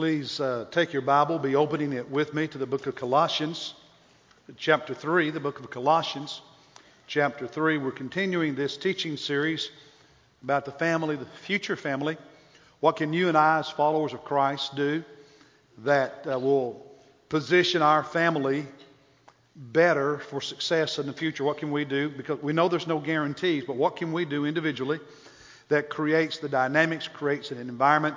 Please uh, take your Bible, be opening it with me to the book of Colossians, chapter 3, the book of Colossians, chapter 3. We're continuing this teaching series about the family, the future family. What can you and I, as followers of Christ, do that uh, will position our family better for success in the future? What can we do? Because we know there's no guarantees, but what can we do individually that creates the dynamics, creates an environment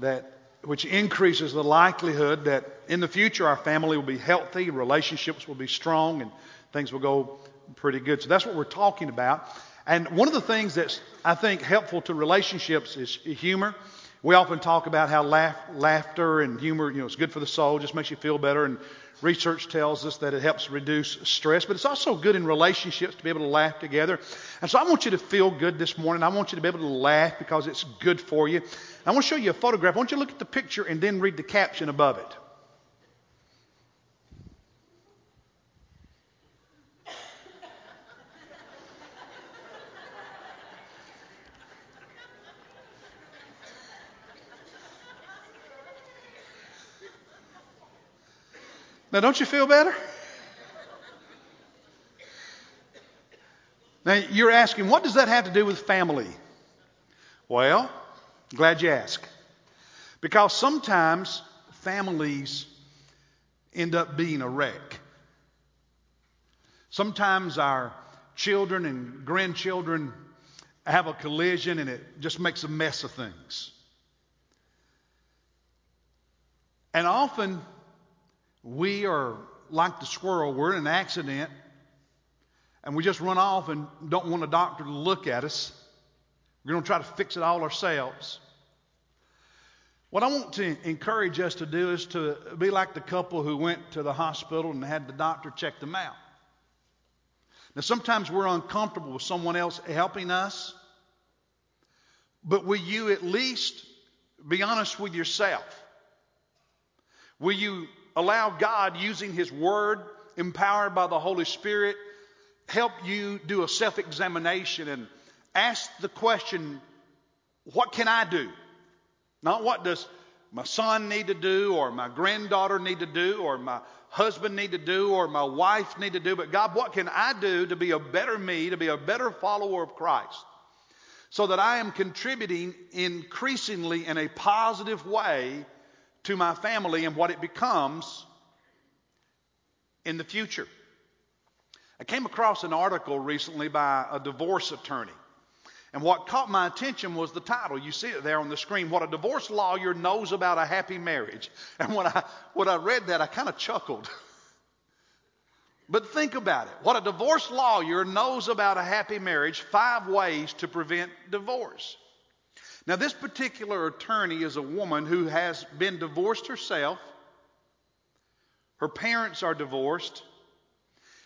that which increases the likelihood that in the future our family will be healthy, relationships will be strong, and things will go pretty good. So that's what we're talking about. And one of the things that's, I think, helpful to relationships is humor. We often talk about how laugh, laughter and humor, you know, it's good for the soul, just makes you feel better. And research tells us that it helps reduce stress, but it's also good in relationships to be able to laugh together. And so I want you to feel good this morning. I want you to be able to laugh because it's good for you. I want to show you a photograph. I want you to look at the picture and then read the caption above it. Now, don't you feel better? Now, you're asking, what does that have to do with family? Well, glad you asked. Because sometimes families end up being a wreck. Sometimes our children and grandchildren have a collision and it just makes a mess of things. And often we are like the squirrel. We're in an accident and we just run off and don't want a doctor to look at us. We're going to try to fix it all ourselves. What I want to encourage us to do is to be like the couple who went to the hospital and had the doctor check them out. Now, sometimes we're uncomfortable with someone else helping us, but will you at least be honest with yourself? Will you allow God, using His Word, empowered by the Holy Spirit, help you do a self examination and ask the question, What can I do? Not what does my son need to do, or my granddaughter need to do, or my husband need to do, or my wife need to do, but God, what can I do to be a better me, to be a better follower of Christ? So that I am contributing increasingly in a positive way to my family and what it becomes in the future. I came across an article recently by a divorce attorney. And what caught my attention was the title. You see it there on the screen. What a divorce lawyer knows about a happy marriage. And when I, when I read that, I kind of chuckled. but think about it. What a divorce lawyer knows about a happy marriage five ways to prevent divorce. Now, this particular attorney is a woman who has been divorced herself. Her parents are divorced.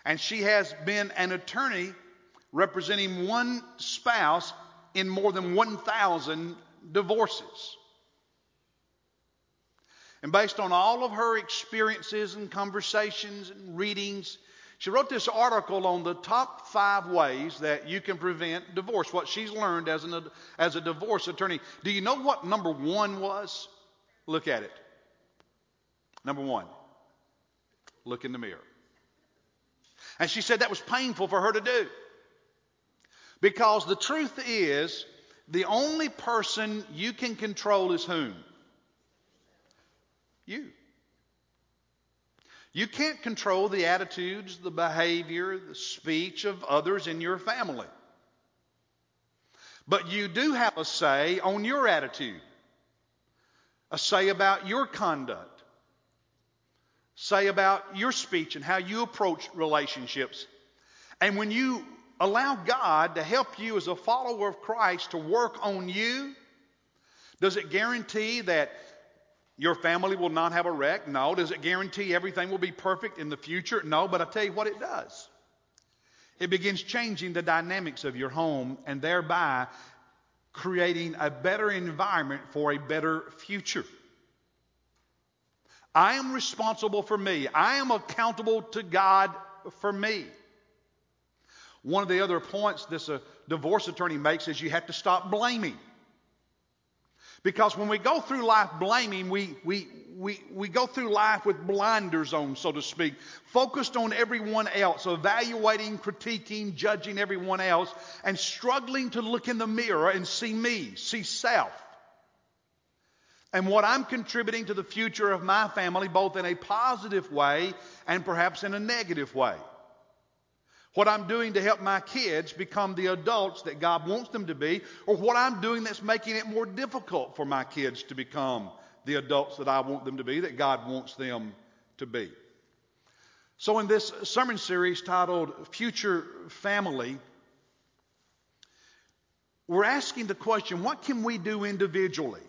And she has been an attorney representing one spouse in more than 1,000 divorces. And based on all of her experiences and conversations and readings, she wrote this article on the top five ways that you can prevent divorce, what she's learned as, an, as a divorce attorney. Do you know what number one was? Look at it. Number one, look in the mirror. And she said that was painful for her to do. Because the truth is, the only person you can control is whom? You. You can't control the attitudes, the behavior, the speech of others in your family. But you do have a say on your attitude, a say about your conduct, say about your speech and how you approach relationships. And when you allow God to help you as a follower of Christ to work on you, does it guarantee that your family will not have a wreck? No. Does it guarantee everything will be perfect in the future? No. But I tell you what it does. It begins changing the dynamics of your home and thereby creating a better environment for a better future. I am responsible for me. I am accountable to God for me. One of the other points this uh, divorce attorney makes is you have to stop blaming. Because when we go through life blaming, we, we, we, we go through life with blinders on, so to speak, focused on everyone else, evaluating, critiquing, judging everyone else, and struggling to look in the mirror and see me, see self. And what I'm contributing to the future of my family, both in a positive way and perhaps in a negative way. What I'm doing to help my kids become the adults that God wants them to be, or what I'm doing that's making it more difficult for my kids to become the adults that I want them to be, that God wants them to be. So, in this sermon series titled Future Family, we're asking the question what can we do individually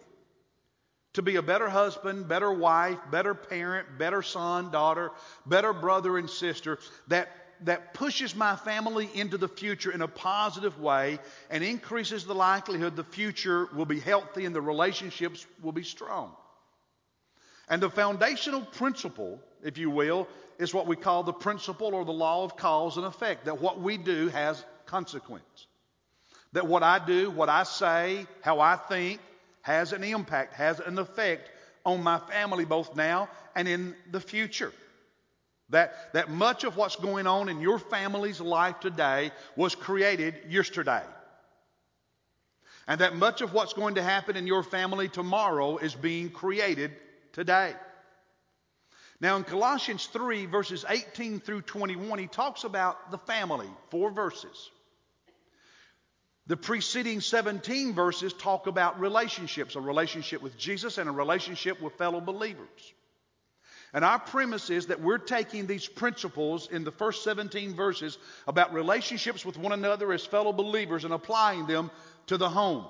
to be a better husband, better wife, better parent, better son, daughter, better brother and sister that that pushes my family into the future in a positive way and increases the likelihood the future will be healthy and the relationships will be strong. And the foundational principle, if you will, is what we call the principle or the law of cause and effect that what we do has consequence. That what I do, what I say, how I think has an impact, has an effect on my family both now and in the future. That, that much of what's going on in your family's life today was created yesterday. And that much of what's going to happen in your family tomorrow is being created today. Now, in Colossians 3, verses 18 through 21, he talks about the family, four verses. The preceding 17 verses talk about relationships a relationship with Jesus and a relationship with fellow believers. And our premise is that we're taking these principles in the first 17 verses about relationships with one another as fellow believers and applying them to the home.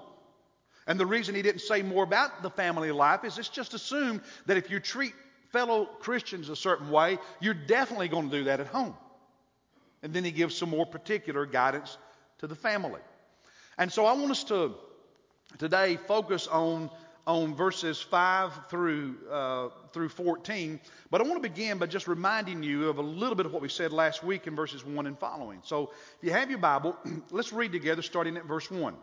And the reason he didn't say more about the family life is it's just assumed that if you treat fellow Christians a certain way, you're definitely going to do that at home. And then he gives some more particular guidance to the family. And so I want us to today focus on on verses 5 through, uh, through 14. But I want to begin by just reminding you of a little bit of what we said last week in verses 1 and following. So if you have your Bible, let's read together starting at verse 1.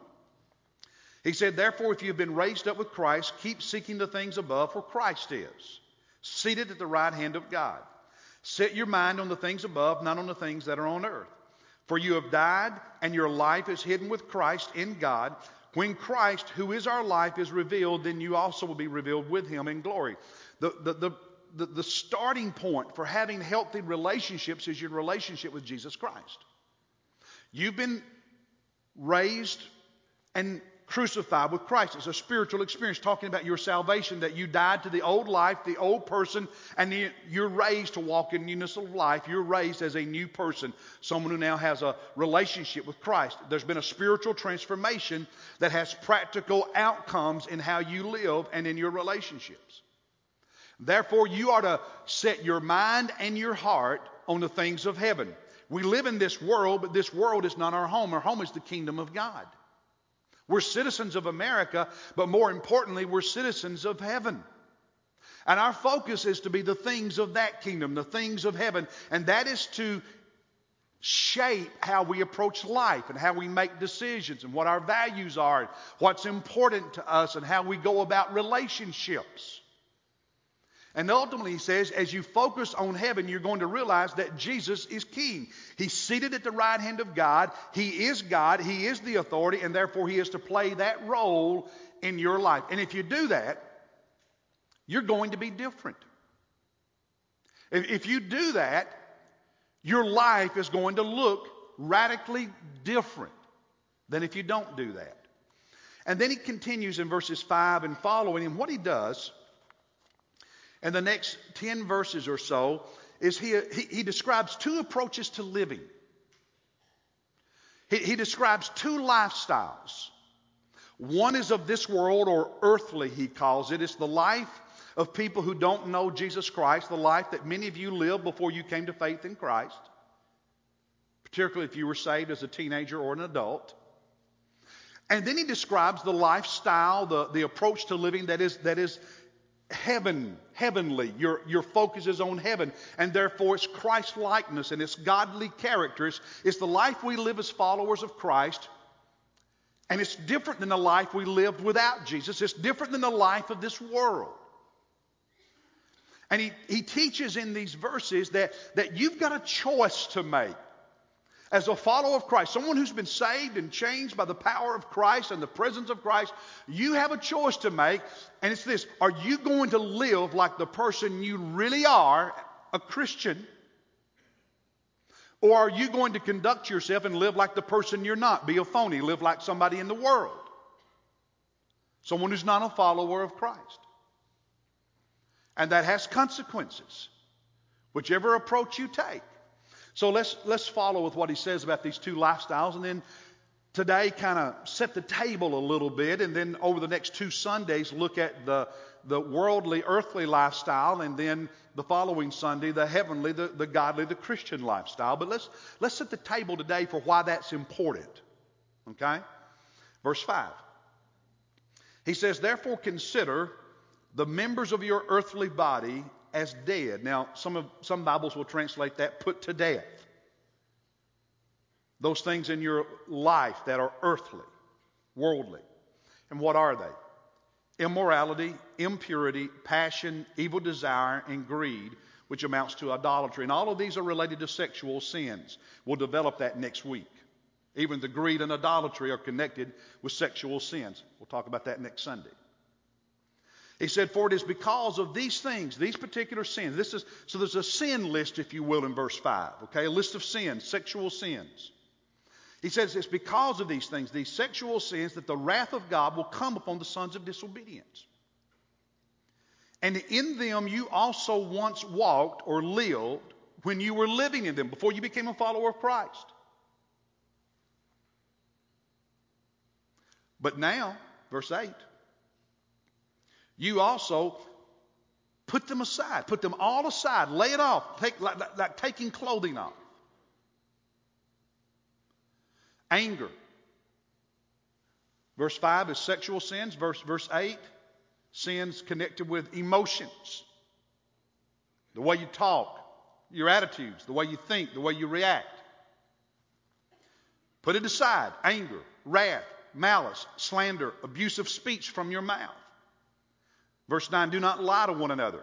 He said, Therefore, if you have been raised up with Christ, keep seeking the things above where Christ is, seated at the right hand of God. Set your mind on the things above, not on the things that are on earth. For you have died, and your life is hidden with Christ in God. When Christ, who is our life, is revealed, then you also will be revealed with him in glory. The, the, the, the, the starting point for having healthy relationships is your relationship with Jesus Christ. You've been raised and crucified with Christ. It's a spiritual experience talking about your salvation, that you died to the old life, the old person, and you're raised to walk in newness of life. You're raised as a new person, someone who now has a relationship with Christ. There's been a spiritual transformation that has practical outcomes in how you live and in your relationships. Therefore, you are to set your mind and your heart on the things of heaven. We live in this world, but this world is not our home. Our home is the kingdom of God. We're citizens of America, but more importantly, we're citizens of heaven. And our focus is to be the things of that kingdom, the things of heaven, and that is to shape how we approach life and how we make decisions and what our values are, what's important to us, and how we go about relationships. And ultimately, he says, as you focus on heaven, you're going to realize that Jesus is king. He's seated at the right hand of God. He is God. He is the authority, and therefore he is to play that role in your life. And if you do that, you're going to be different. If, if you do that, your life is going to look radically different than if you don't do that. And then he continues in verses 5 and following, and what he does and the next 10 verses or so is he, he, he describes two approaches to living. He, he describes two lifestyles. One is of this world, or earthly, he calls it. It's the life of people who don't know Jesus Christ, the life that many of you lived before you came to faith in Christ, particularly if you were saved as a teenager or an adult. And then he describes the lifestyle, the, the approach to living that is, that is heaven, heavenly. Your, your focus is on heaven. And therefore, it's Christ likeness and it's godly characters. It's the life we live as followers of Christ, And it's different than the life we lived without Jesus. It's different than the life of this world. And he, he teaches in these verses that, that you've got a choice to make. As a follower of Christ, someone who's been saved and changed by the power of Christ and the presence of Christ, you have a choice to make. And it's this Are you going to live like the person you really are, a Christian? Or are you going to conduct yourself and live like the person you're not? Be a phony, live like somebody in the world. Someone who's not a follower of Christ. And that has consequences, whichever approach you take. So let's, let's follow with what he says about these two lifestyles and then today kind of set the table a little bit and then over the next two Sundays look at the, the worldly, earthly lifestyle and then the following Sunday the heavenly, the, the godly, the Christian lifestyle. But let's, let's set the table today for why that's important. Okay? Verse 5. He says, Therefore consider the members of your earthly body as dead. Now, some, of, some Bibles will translate that put to death. Those things in your life that are earthly, worldly. And what are they? Immorality, impurity, passion, evil desire, and greed, which amounts to idolatry. And all of these are related to sexual sins. We'll develop that next week. Even the greed and idolatry are connected with sexual sins. We'll talk about that next Sunday. He said, For it is because of these things, these particular sins. This is so there's a sin list, if you will, in verse 5. Okay, a list of sins, sexual sins. He says it's because of these things, these sexual sins, that the wrath of God will come upon the sons of disobedience. And in them you also once walked or lived when you were living in them, before you became a follower of Christ. But now, verse 8, you also put them aside, put them all aside, lay it off, take, like, like, like taking clothing off. Anger. Verse 5 is sexual sins. Verse, verse 8, sins connected with emotions. The way you talk, your attitudes, the way you think, the way you react. Put it aside anger, wrath, malice, slander, abusive speech from your mouth. Verse 9 Do not lie to one another.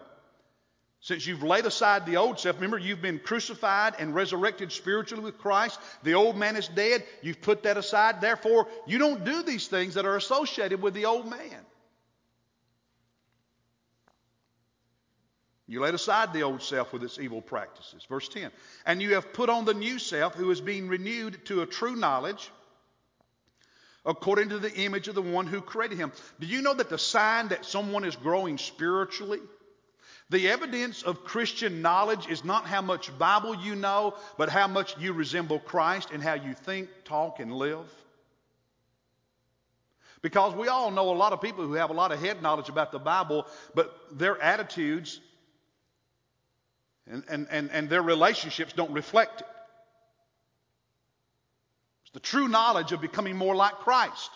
Since you've laid aside the old self, remember you've been crucified and resurrected spiritually with Christ. The old man is dead. You've put that aside. Therefore, you don't do these things that are associated with the old man. You laid aside the old self with its evil practices. Verse 10. And you have put on the new self who is being renewed to a true knowledge according to the image of the one who created him. Do you know that the sign that someone is growing spiritually? The evidence of Christian knowledge is not how much Bible you know, but how much you resemble Christ and how you think, talk, and live. Because we all know a lot of people who have a lot of head knowledge about the Bible, but their attitudes and, and, and, and their relationships don't reflect it the true knowledge of becoming more like Christ.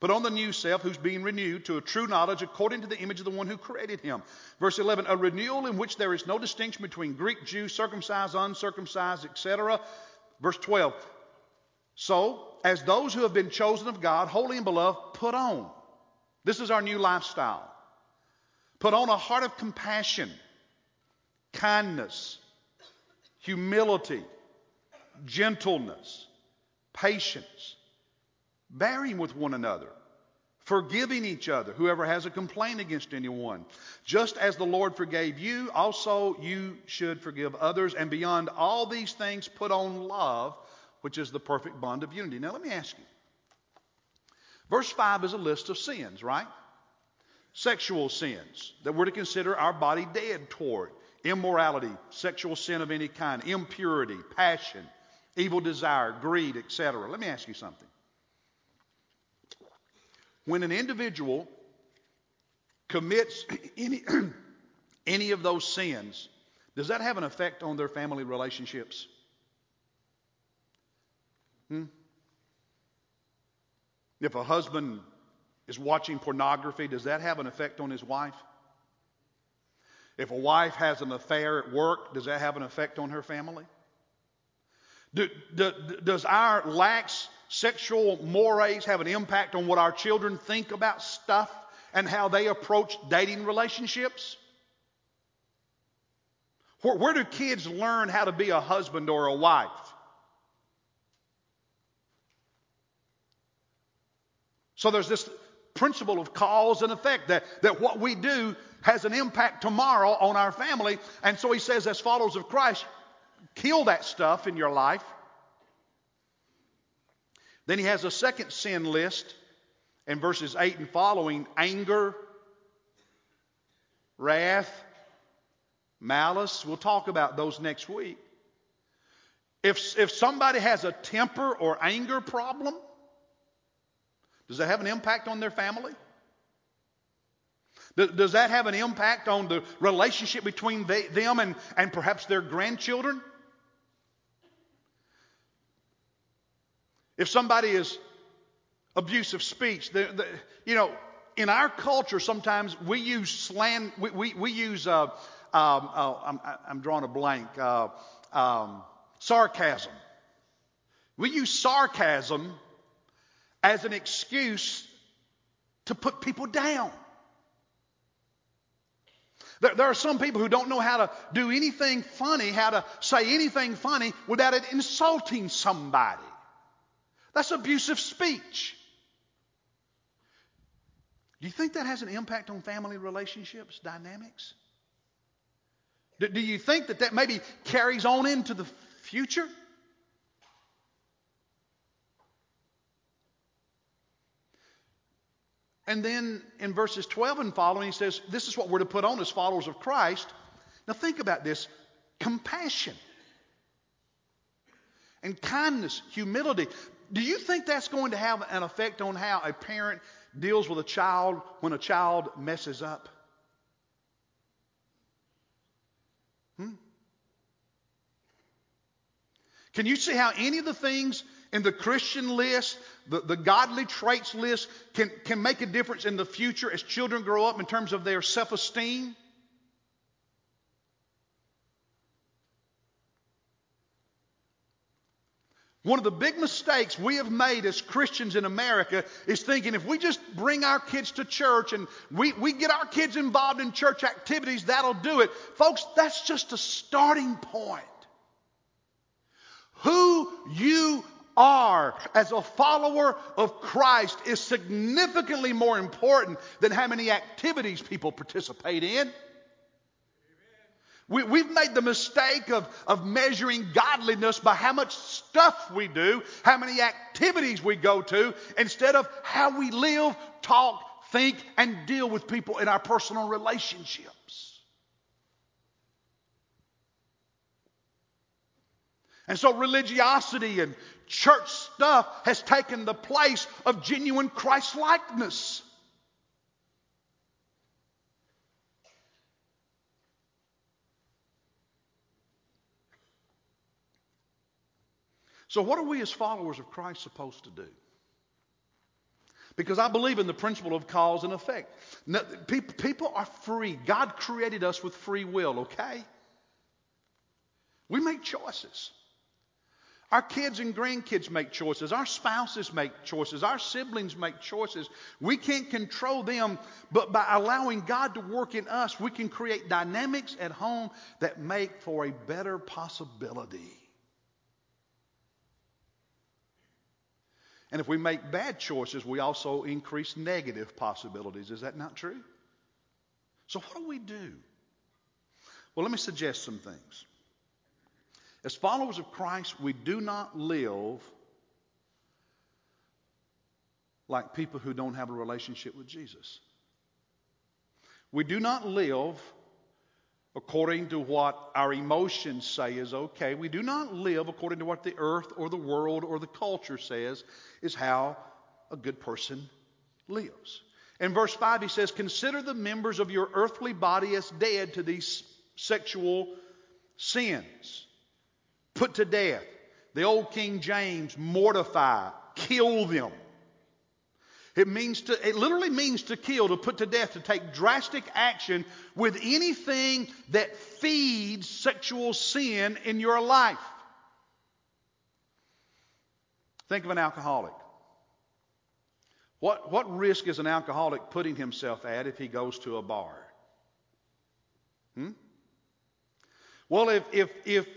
Put on the new self who's being renewed to a true knowledge according to the image of the one who created him. Verse 11, a renewal in which there is no distinction between Greek, Jew, circumcised, uncircumcised, etc. Verse 12, so as those who have been chosen of God, holy and beloved, put on. This is our new lifestyle. Put on a heart of compassion, kindness, humility, gentleness, patience, bearing with one another, forgiving each other, whoever has a complaint against anyone. Just as the Lord forgave you, also you should forgive others. And beyond all these things, put on love, which is the perfect bond of unity. Now, let me ask you. Verse 5 is a list of sins, right? Sexual sins that we're to consider our body dead toward immorality, sexual sin of any kind, impurity, passion, evil desire, greed, etc. Let me ask you something. When an individual commits any, any of those sins, does that have an effect on their family relationships? Hmm? If a husband is watching pornography, does that have an effect on his wife? If a wife has an affair at work, does that have an effect on her family? Do, do, does our lax sexual mores have an impact on what our children think about stuff and how they approach dating relationships? Where, where do kids learn how to be a husband or a wife? So there's this principle of cause and effect that, that what we do has an impact tomorrow on our family. And so he says, as followers of Christ, kill that stuff in your life. Then he has a second sin list in verses 8 and following anger, wrath, malice. We'll talk about those next week. If, if somebody has a temper or anger problem, does that have an impact on their family? Does that have an impact on the relationship between they, them and, and perhaps their grandchildren? If somebody is abusive speech, the, the, you know, in our culture, sometimes we use slang, we, we, we use, uh, um, uh, I'm, I'm, drawing a blank, uh, um, sarcasm. We use sarcasm as an excuse to put people down. There, there, are some people who don't know how to do anything funny, how to say anything funny without it insulting somebody. That's abusive speech. Do you think that has an impact on family relationships, dynamics? Do, do you think that that maybe carries on into the future? And then in verses 12 and following, he says, This is what we're to put on as followers of Christ. Now think about this compassion and kindness, humility. Do you think that's going to have an effect on how a parent deals with a child when a child messes up? Hmm? Can you see how any of the things in the Christian list, the, the godly traits list, can, can make a difference in the future as children grow up in terms of their self esteem? One of the big mistakes we have made as Christians in America is thinking if we just bring our kids to church and we, we get our kids involved in church activities, that'll do it. Folks, that's just a starting point. Who you are as a follower of Christ is significantly more important than how many activities people participate in. We, have made the mistake of, of measuring godliness by how much stuff we do, how many activities we go to, instead of how we live, talk, think, and deal with people in our personal relationships. And so religiosity and church stuff has taken the place of genuine Christ likeness. So, what are we as followers of Christ supposed to do? Because I believe in the principle of cause and effect. people, people are free. God created us with free will, okay? We make choices. Our kids and grandkids make choices. Our spouses make choices. Our siblings make choices. We can't control them, but by allowing God to work in us, we can create dynamics at home that make for a better possibility. And if we make bad choices, we also increase negative possibilities. Is that not true? So, what do we do? Well, let me suggest some things. As followers of Christ, we do not live like people who don't have a relationship with Jesus. We do not live according to what our emotions say is okay. We do not live according to what the earth or the world or the culture says is how a good person lives. In verse 5, he says, Consider the members of your earthly body as dead to these sexual sins. Put to death. The old King James, mortify, kill them. It means to, it literally means to kill, to put to death, to take drastic action with anything that feeds sexual sin in your life. Think of an alcoholic. What, what risk is an alcoholic putting himself at if he goes to a bar? Hmm? Well, if, if, if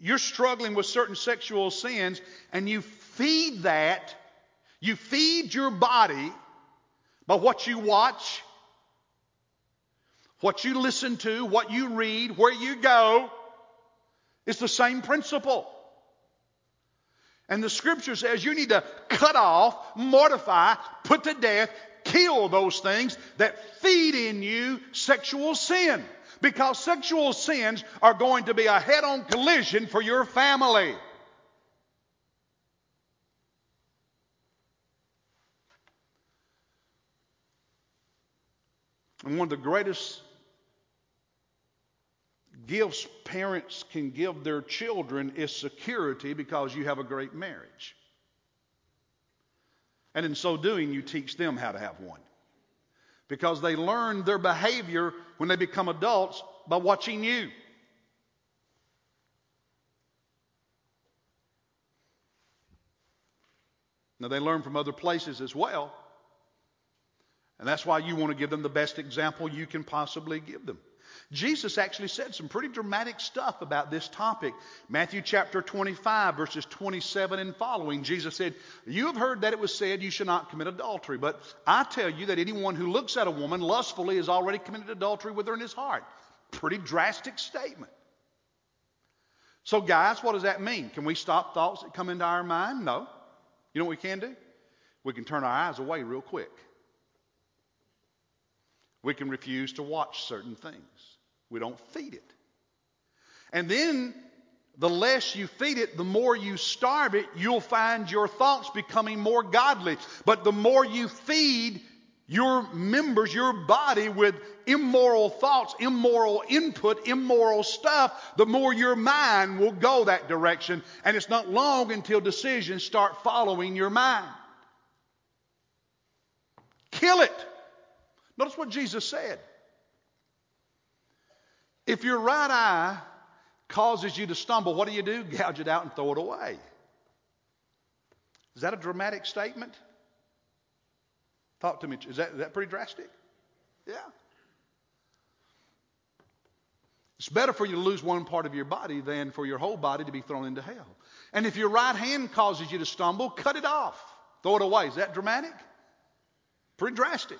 you're struggling with certain sexual sins and you feed that, you feed your body by what you watch, what you listen to, what you read, where you go, it's the same principle. And the scripture says you need to cut off, mortify, put to death, kill those things that feed in you sexual sin. Because sexual sins are going to be a head on collision for your family. And one of the greatest gifts parents can give their children is security because you have a great marriage. And in so doing, you teach them how to have one. Because they learn their behavior when they become adults by watching you. Now, they learn from other places as well. And that's why you want to give them the best example you can possibly give them. Jesus actually said some pretty dramatic stuff about this topic. Matthew chapter 25, verses 27 and following, Jesus said, You have heard that it was said you should not commit adultery, but I tell you that anyone who looks at a woman lustfully has already committed adultery with her in his heart. Pretty drastic statement. So, guys, what does that mean? Can we stop thoughts that come into our mind? No. You know what we can do? We can turn our eyes away real quick. We can refuse to watch certain things. We don't feed it. And then the less you feed it, the more you starve it, you'll find your thoughts becoming more godly. But the more you feed your members, your body with immoral thoughts, immoral input, immoral stuff, the more your mind will go that direction. And it's not long until decisions start following your mind. Kill it. Notice what Jesus said. If your right eye causes you to stumble, what do you do? Gouge it out and throw it away. Is that a dramatic statement? Talk to me. Is that, is that pretty drastic? Yeah. It's better for you to lose one part of your body than for your whole body to be thrown into hell. And if your right hand causes you to stumble, cut it off. Throw it away. Is that dramatic? Pretty drastic.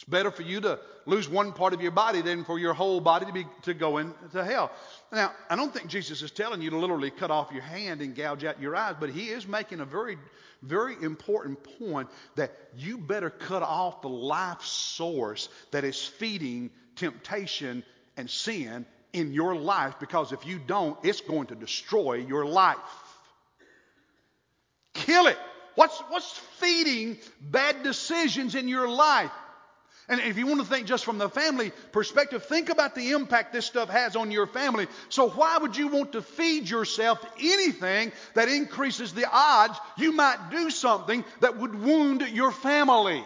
It's better for you to lose one part of your body than for your whole body to, be, to go into hell. Now, I don't think Jesus is telling you to literally cut off your hand and gouge out your eyes, but he is making a very, very important point that you better cut off the life source that is feeding temptation and sin in your life because if you don't, it's going to destroy your life. Kill it. What's, what's feeding bad decisions in your life? And if you want to think just from the family perspective, think about the impact this stuff has on your family. So why would you want to feed yourself anything that increases the odds you might do something that would wound your family?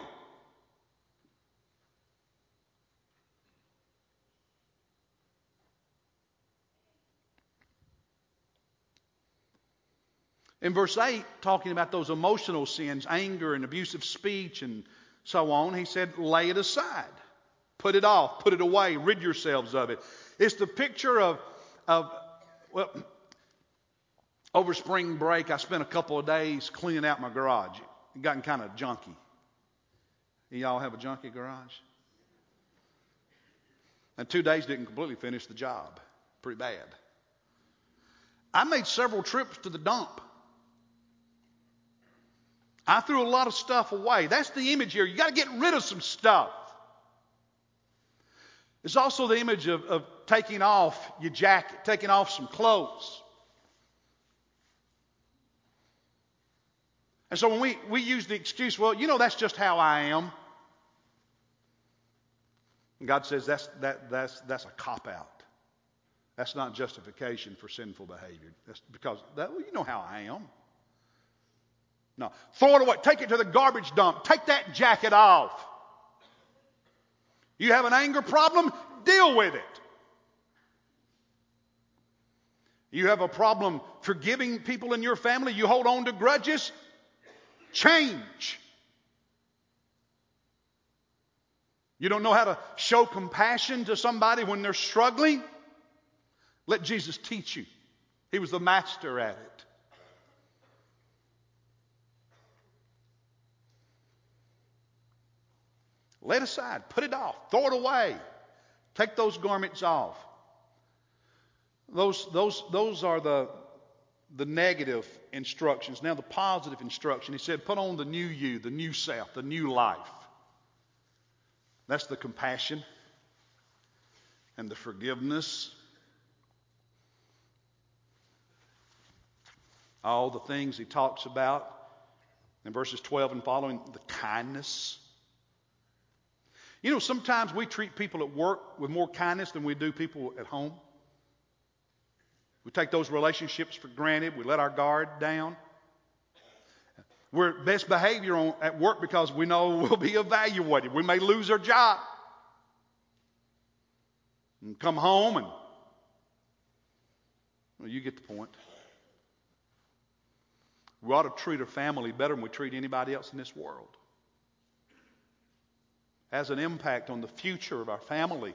In verse 8, talking about those emotional sins, anger and abusive speech and so on, he said, lay it aside. Put it off. Put it away. Rid yourselves of it. It's the picture of, of well, over spring break, I spent a couple of days cleaning out my garage. It gotten kind of junky. Y'all have a junky garage? And two days didn't completely finish the job. Pretty bad. I made several trips to the dump I threw a lot of stuff away. That's the image here. You got to get rid of some stuff. It's also the image of, of taking off your jacket, taking off some clothes. And so when we, we use the excuse, well, you know, that's just how I am. And God says that's, that, that's, that's a cop out. That's not justification for sinful behavior. That's because, that, well, you know how I am. No. Throw it away. Take it to the garbage dump. Take that jacket off. You have an anger problem? Deal with it. You have a problem forgiving people in your family. You hold on to grudges. Change. You don't know how to show compassion to somebody when they're struggling? Let Jesus teach you. He was the master at it. Lay it aside, put it off, throw it away. Take those garments off. Those, those, those are the, the negative instructions. Now, the positive instruction, he said, put on the new you, the new self, the new life. That's the compassion and the forgiveness. All the things he talks about in verses 12 and following, the kindness. You know, sometimes we treat people at work with more kindness than we do people at home. We take those relationships for granted. We let our guard down. We're best behavior on, at work because we know we'll be evaluated. We may lose our job. And come home and, well, you get the point. We ought to treat our family better than we treat anybody else in this world. Has an impact on the future of our family.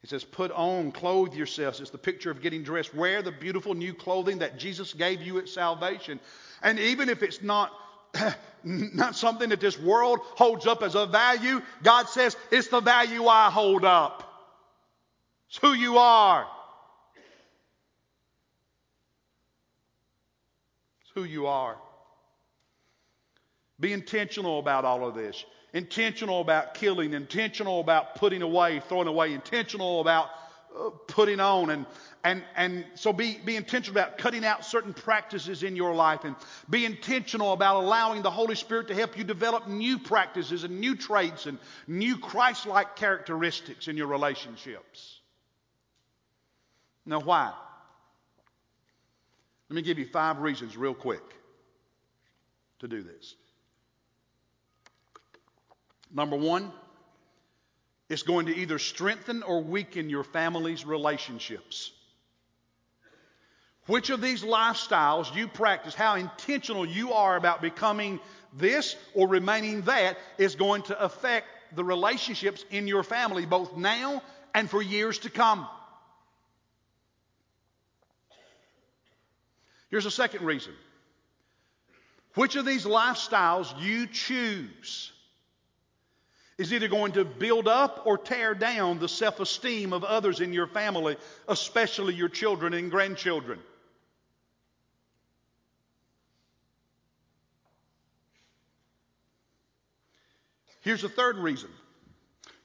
He says, Put on, clothe yourselves. It's the picture of getting dressed. Wear the beautiful new clothing that Jesus gave you at salvation. And even if it's not, not something that this world holds up as a value, God says, It's the value I hold up. It's who you are. It's who you are. Be intentional about all of this intentional about killing, intentional about putting away, throwing away, intentional about uh, putting on. And, and, and so be, be intentional about cutting out certain practices in your life and be intentional about allowing the Holy Spirit to help you develop new practices and new traits and new Christ like characteristics in your relationships. Now, why? Let me give you five reasons, real quick, to do this. Number one, it's going to either strengthen or weaken your family's relationships. Which of these lifestyles you practice, how intentional you are about becoming this or remaining that, is going to affect the relationships in your family, both now and for years to come. Here's a second reason. Which of these lifestyles you choose is either going to build up or tear down the self esteem of others in your family, especially your children and grandchildren. Here's a third reason.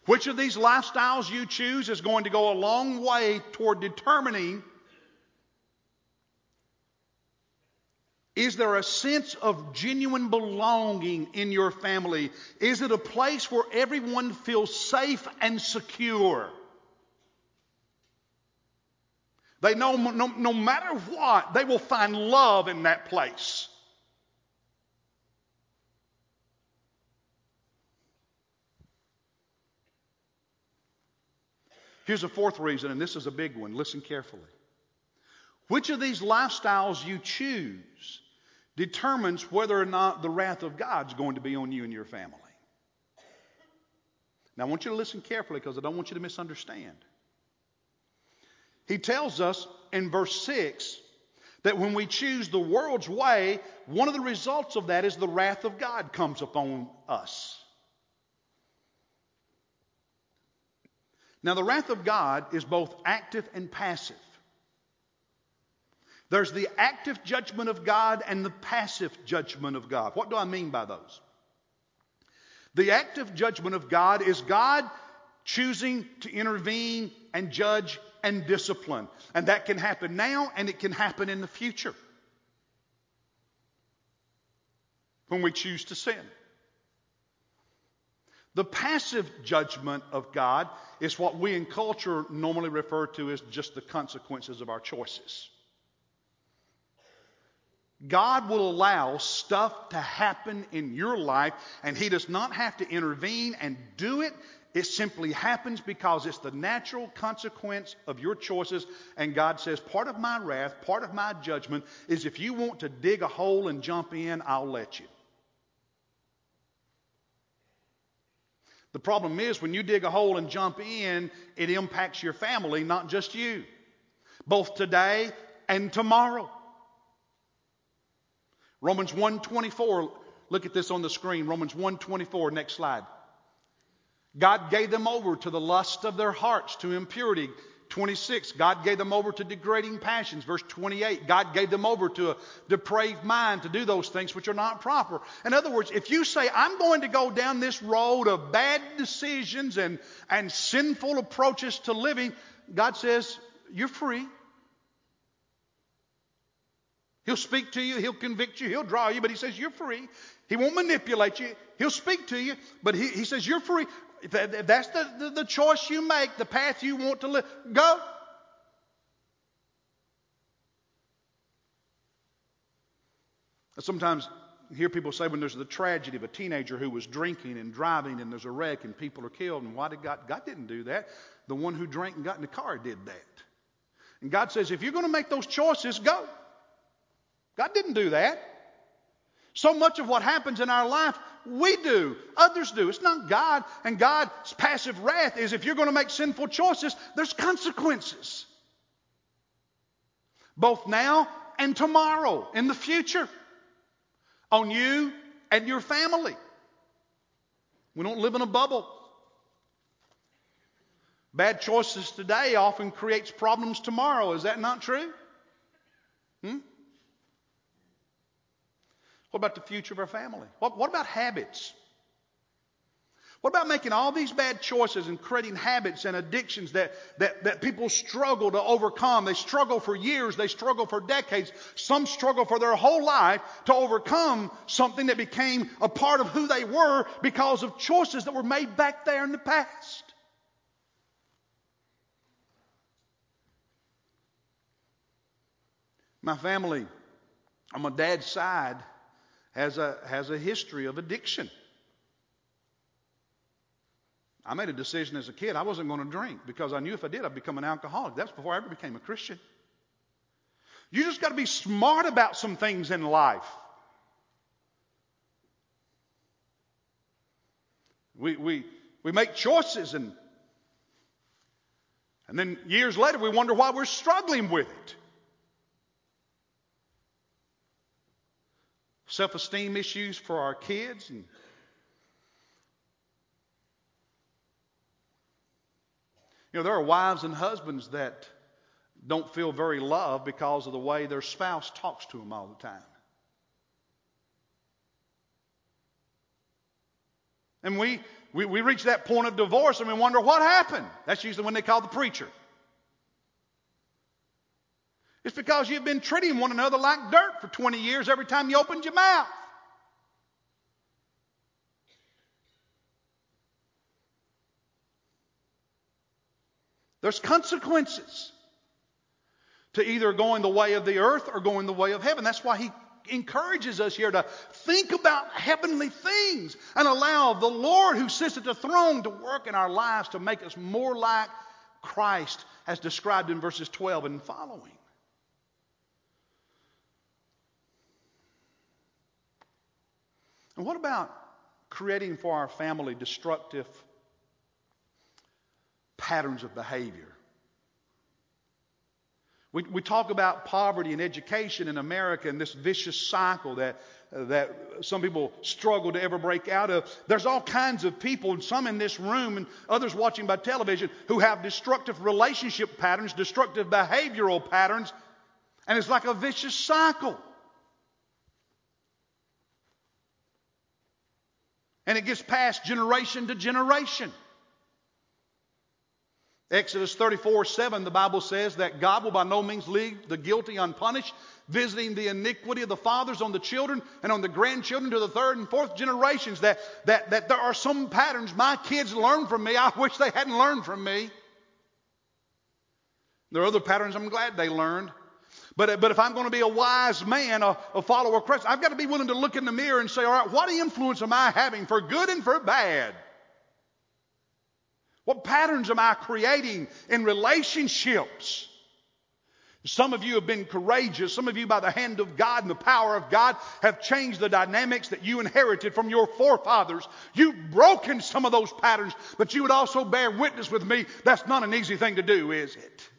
Which of these lifestyles you choose is going to go a long way toward determining Is there a sense of genuine belonging in your family? Is it a place where everyone feels safe and secure? They know no, no matter what, they will find love in that place. Here's a fourth reason, and this is a big one. Listen carefully. Which of these lifestyles you choose determines whether or not the wrath of God's going to be on you and your family. Now, I want you to listen carefully because I don't want you to misunderstand. He tells us in verse 6 that when we choose the world's way, one of the results of that is the wrath of God comes upon us. Now, the wrath of God is both active and passive. There's the active judgment of God and the passive judgment of God. What do I mean by those? The active judgment of God is God choosing to intervene and judge and discipline. And that can happen now and it can happen in the future when we choose to sin. The passive judgment of God is what we in culture normally refer to as just the consequences of our choices. God will allow stuff to happen in your life, and He does not have to intervene and do it. It simply happens because it's the natural consequence of your choices. And God says, part of my wrath, part of my judgment is if you want to dig a hole and jump in, I'll let you. The problem is when you dig a hole and jump in, it impacts your family, not just you, both today and tomorrow. Romans 1:24, look at this on the screen. Romans 1:24, next slide. God gave them over to the lust of their hearts, to impurity. 26, God gave them over to degrading passions. Verse 28, God gave them over to a depraved mind to do those things which are not proper. In other words, if you say, I'm going to go down this road of bad decisions and, and sinful approaches to living, God says, you're free. He'll speak to you, he'll convict you, he'll draw you, but he says you're free. He won't manipulate you. He'll speak to you, but he, he says you're free. That's the, the, the choice you make, the path you want to live, go. Sometimes I hear people say when there's the tragedy of a teenager who was drinking and driving and there's a wreck and people are killed, and why did God? God didn't do that. The one who drank and got in the car did that. And God says, if you're going to make those choices, go. God didn't do that. So much of what happens in our life, we do, others do. It's not God. And God's passive wrath is if you're going to make sinful choices, there's consequences. Both now and tomorrow, in the future, on you and your family. We don't live in a bubble. Bad choices today often creates problems tomorrow. Is that not true? Hmm? What about the future of our family? What, what about habits? What about making all these bad choices and creating habits and addictions that, that, that people struggle to overcome? They struggle for years, they struggle for decades, some struggle for their whole life to overcome something that became a part of who they were because of choices that were made back there in the past. My family, on my dad's side, has a, has a history of addiction. I made a decision as a kid I wasn't going to drink because I knew if I did, I'd become an alcoholic. That's before I ever became a Christian. You just got to be smart about some things in life. We, we, we make choices and, and then years later we wonder why we're struggling with it. Self esteem issues for our kids. And you know, there are wives and husbands that don't feel very loved because of the way their spouse talks to them all the time. And we, we, we reach that point of divorce and we wonder what happened. That's usually when they call the preacher. It's because you've been treating one another like dirt for 20 years every time you opened your mouth. There's consequences to either going the way of the earth or going the way of heaven. That's why he encourages us here to think about heavenly things and allow the Lord who sits at the throne to work in our lives to make us more like Christ as described in verses 12 and following. And what about creating for our family destructive patterns of behavior? We, we talk about poverty and education in America and this vicious cycle that, that some people struggle to ever break out of. There's all kinds of people, and some in this room and others watching by television, who have destructive relationship patterns, destructive behavioral patterns, and it's like a vicious cycle. And it gets passed generation to generation. Exodus 34 7, the Bible says that God will by no means leave the guilty unpunished, visiting the iniquity of the fathers on the children and on the grandchildren to the third and fourth generations. That, that, that there are some patterns my kids learn from me I wish they hadn't learned from me. There are other patterns I'm glad they learned. But, but if I'm going to be a wise man, a, a follower of Christ, I've got to be willing to look in the mirror and say, all right, what influence am I having for good and for bad? What patterns am I creating in relationships? Some of you have been courageous. Some of you, by the hand of God and the power of God, have changed the dynamics that you inherited from your forefathers. You've broken some of those patterns, but you would also bear witness with me. That's not an easy thing to do, is it?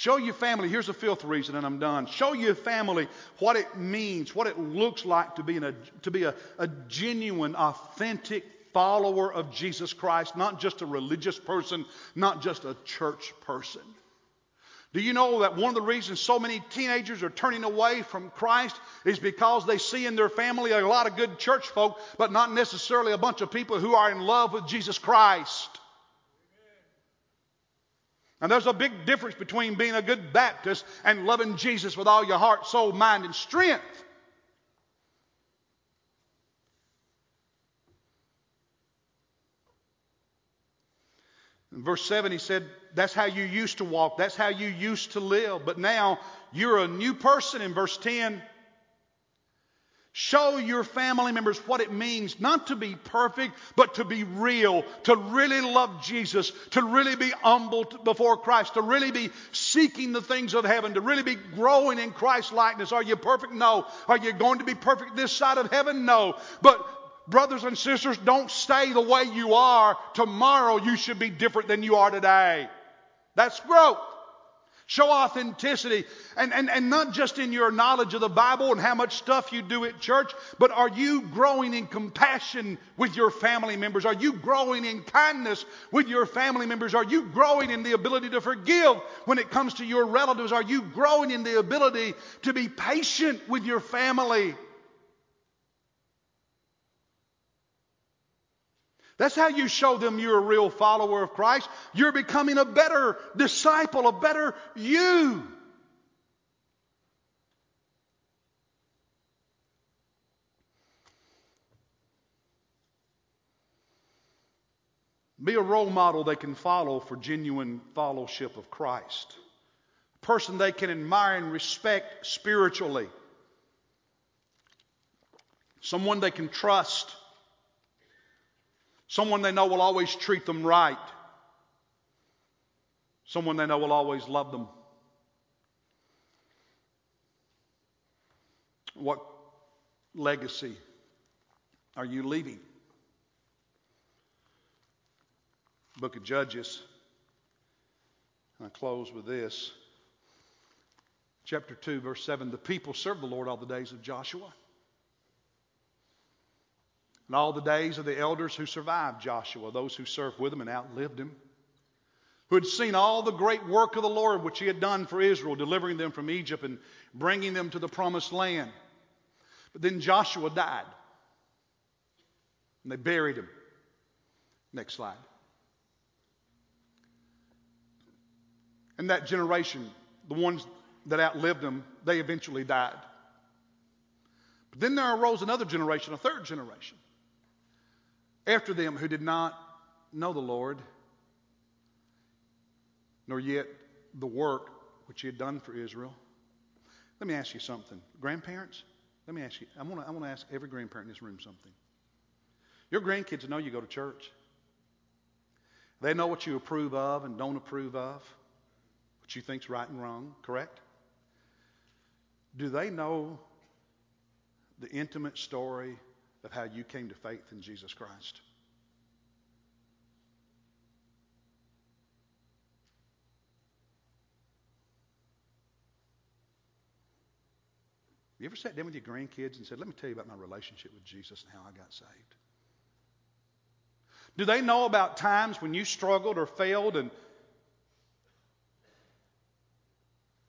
Show your family, here's a fifth reason, and I'm done. Show your family what it means, what it looks like to be, a, to be a, a genuine, authentic follower of Jesus Christ, not just a religious person, not just a church person. Do you know that one of the reasons so many teenagers are turning away from Christ is because they see in their family a lot of good church folk, but not necessarily a bunch of people who are in love with Jesus Christ? And there's a big difference between being a good Baptist and loving Jesus with all your heart, soul, mind, and strength. In verse 7, he said, That's how you used to walk. That's how you used to live. But now you're a new person in verse 10. Show your family members what it means not to be perfect, but to be real, to really love Jesus, to really be humble before Christ, to really be seeking the things of heaven, to really be growing in Christ's likeness. Are you perfect? No. Are you going to be perfect this side of heaven? No. But brothers and sisters, don't stay the way you are. Tomorrow you should be different than you are today. That's growth. Show authenticity. And, and, and not just in your knowledge of the Bible and how much stuff you do at church, but are you growing in compassion with your family members? Are you growing in kindness with your family members? Are you growing in the ability to forgive when it comes to your relatives? Are you growing in the ability to be patient with your family? That's how you show them you're a real follower of Christ. You're becoming a better disciple, a better you. Be a role model they can follow for genuine fellowship of Christ. A person they can admire and respect spiritually. Someone they can trust. Someone they know will always treat them right. Someone they know will always love them. What legacy are you leaving? Book of Judges. I close with this. Chapter 2, verse 7 The people served the Lord all the days of Joshua and all the days of the elders who survived Joshua, those who served with him and outlived him, who had seen all the great work of the Lord which he had done for Israel, delivering them from Egypt and bringing them to the promised land. But then Joshua died, and they buried him. Next slide. And that generation, the ones that outlived him, they eventually died. But then there arose another generation, a third generation after them who did not know the Lord, nor yet the work which he had done for Israel. Let me ask you something. Grandparents, let me ask you, I want to ask every grandparent in this room something. Your grandkids know you go to church. They know what you approve of and don't approve of, what you think's right and wrong, correct? Do they know the intimate story of how you came to faith in Jesus Christ. You ever sat down with your grandkids and said, Let me tell you about my relationship with Jesus and how I got saved? Do they know about times when you struggled or failed and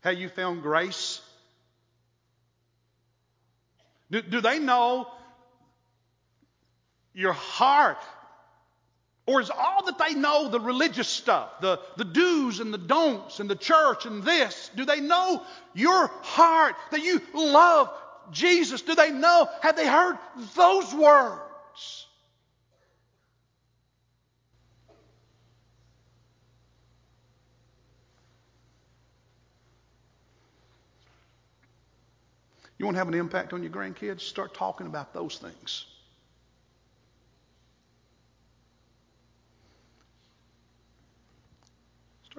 how you found grace? Do, do they know your heart? Or is all that they know the religious stuff, the, the do's and the don'ts and the church and this? Do they know your heart that you love Jesus? Do they know? Have they heard those words? You want to have an impact on your grandkids? Start talking about those things.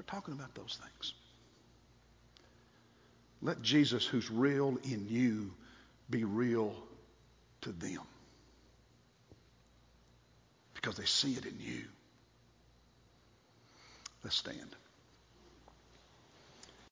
Talking about those things. Let Jesus, who's real in you, be real to them. Because they see it in you. Let's stand.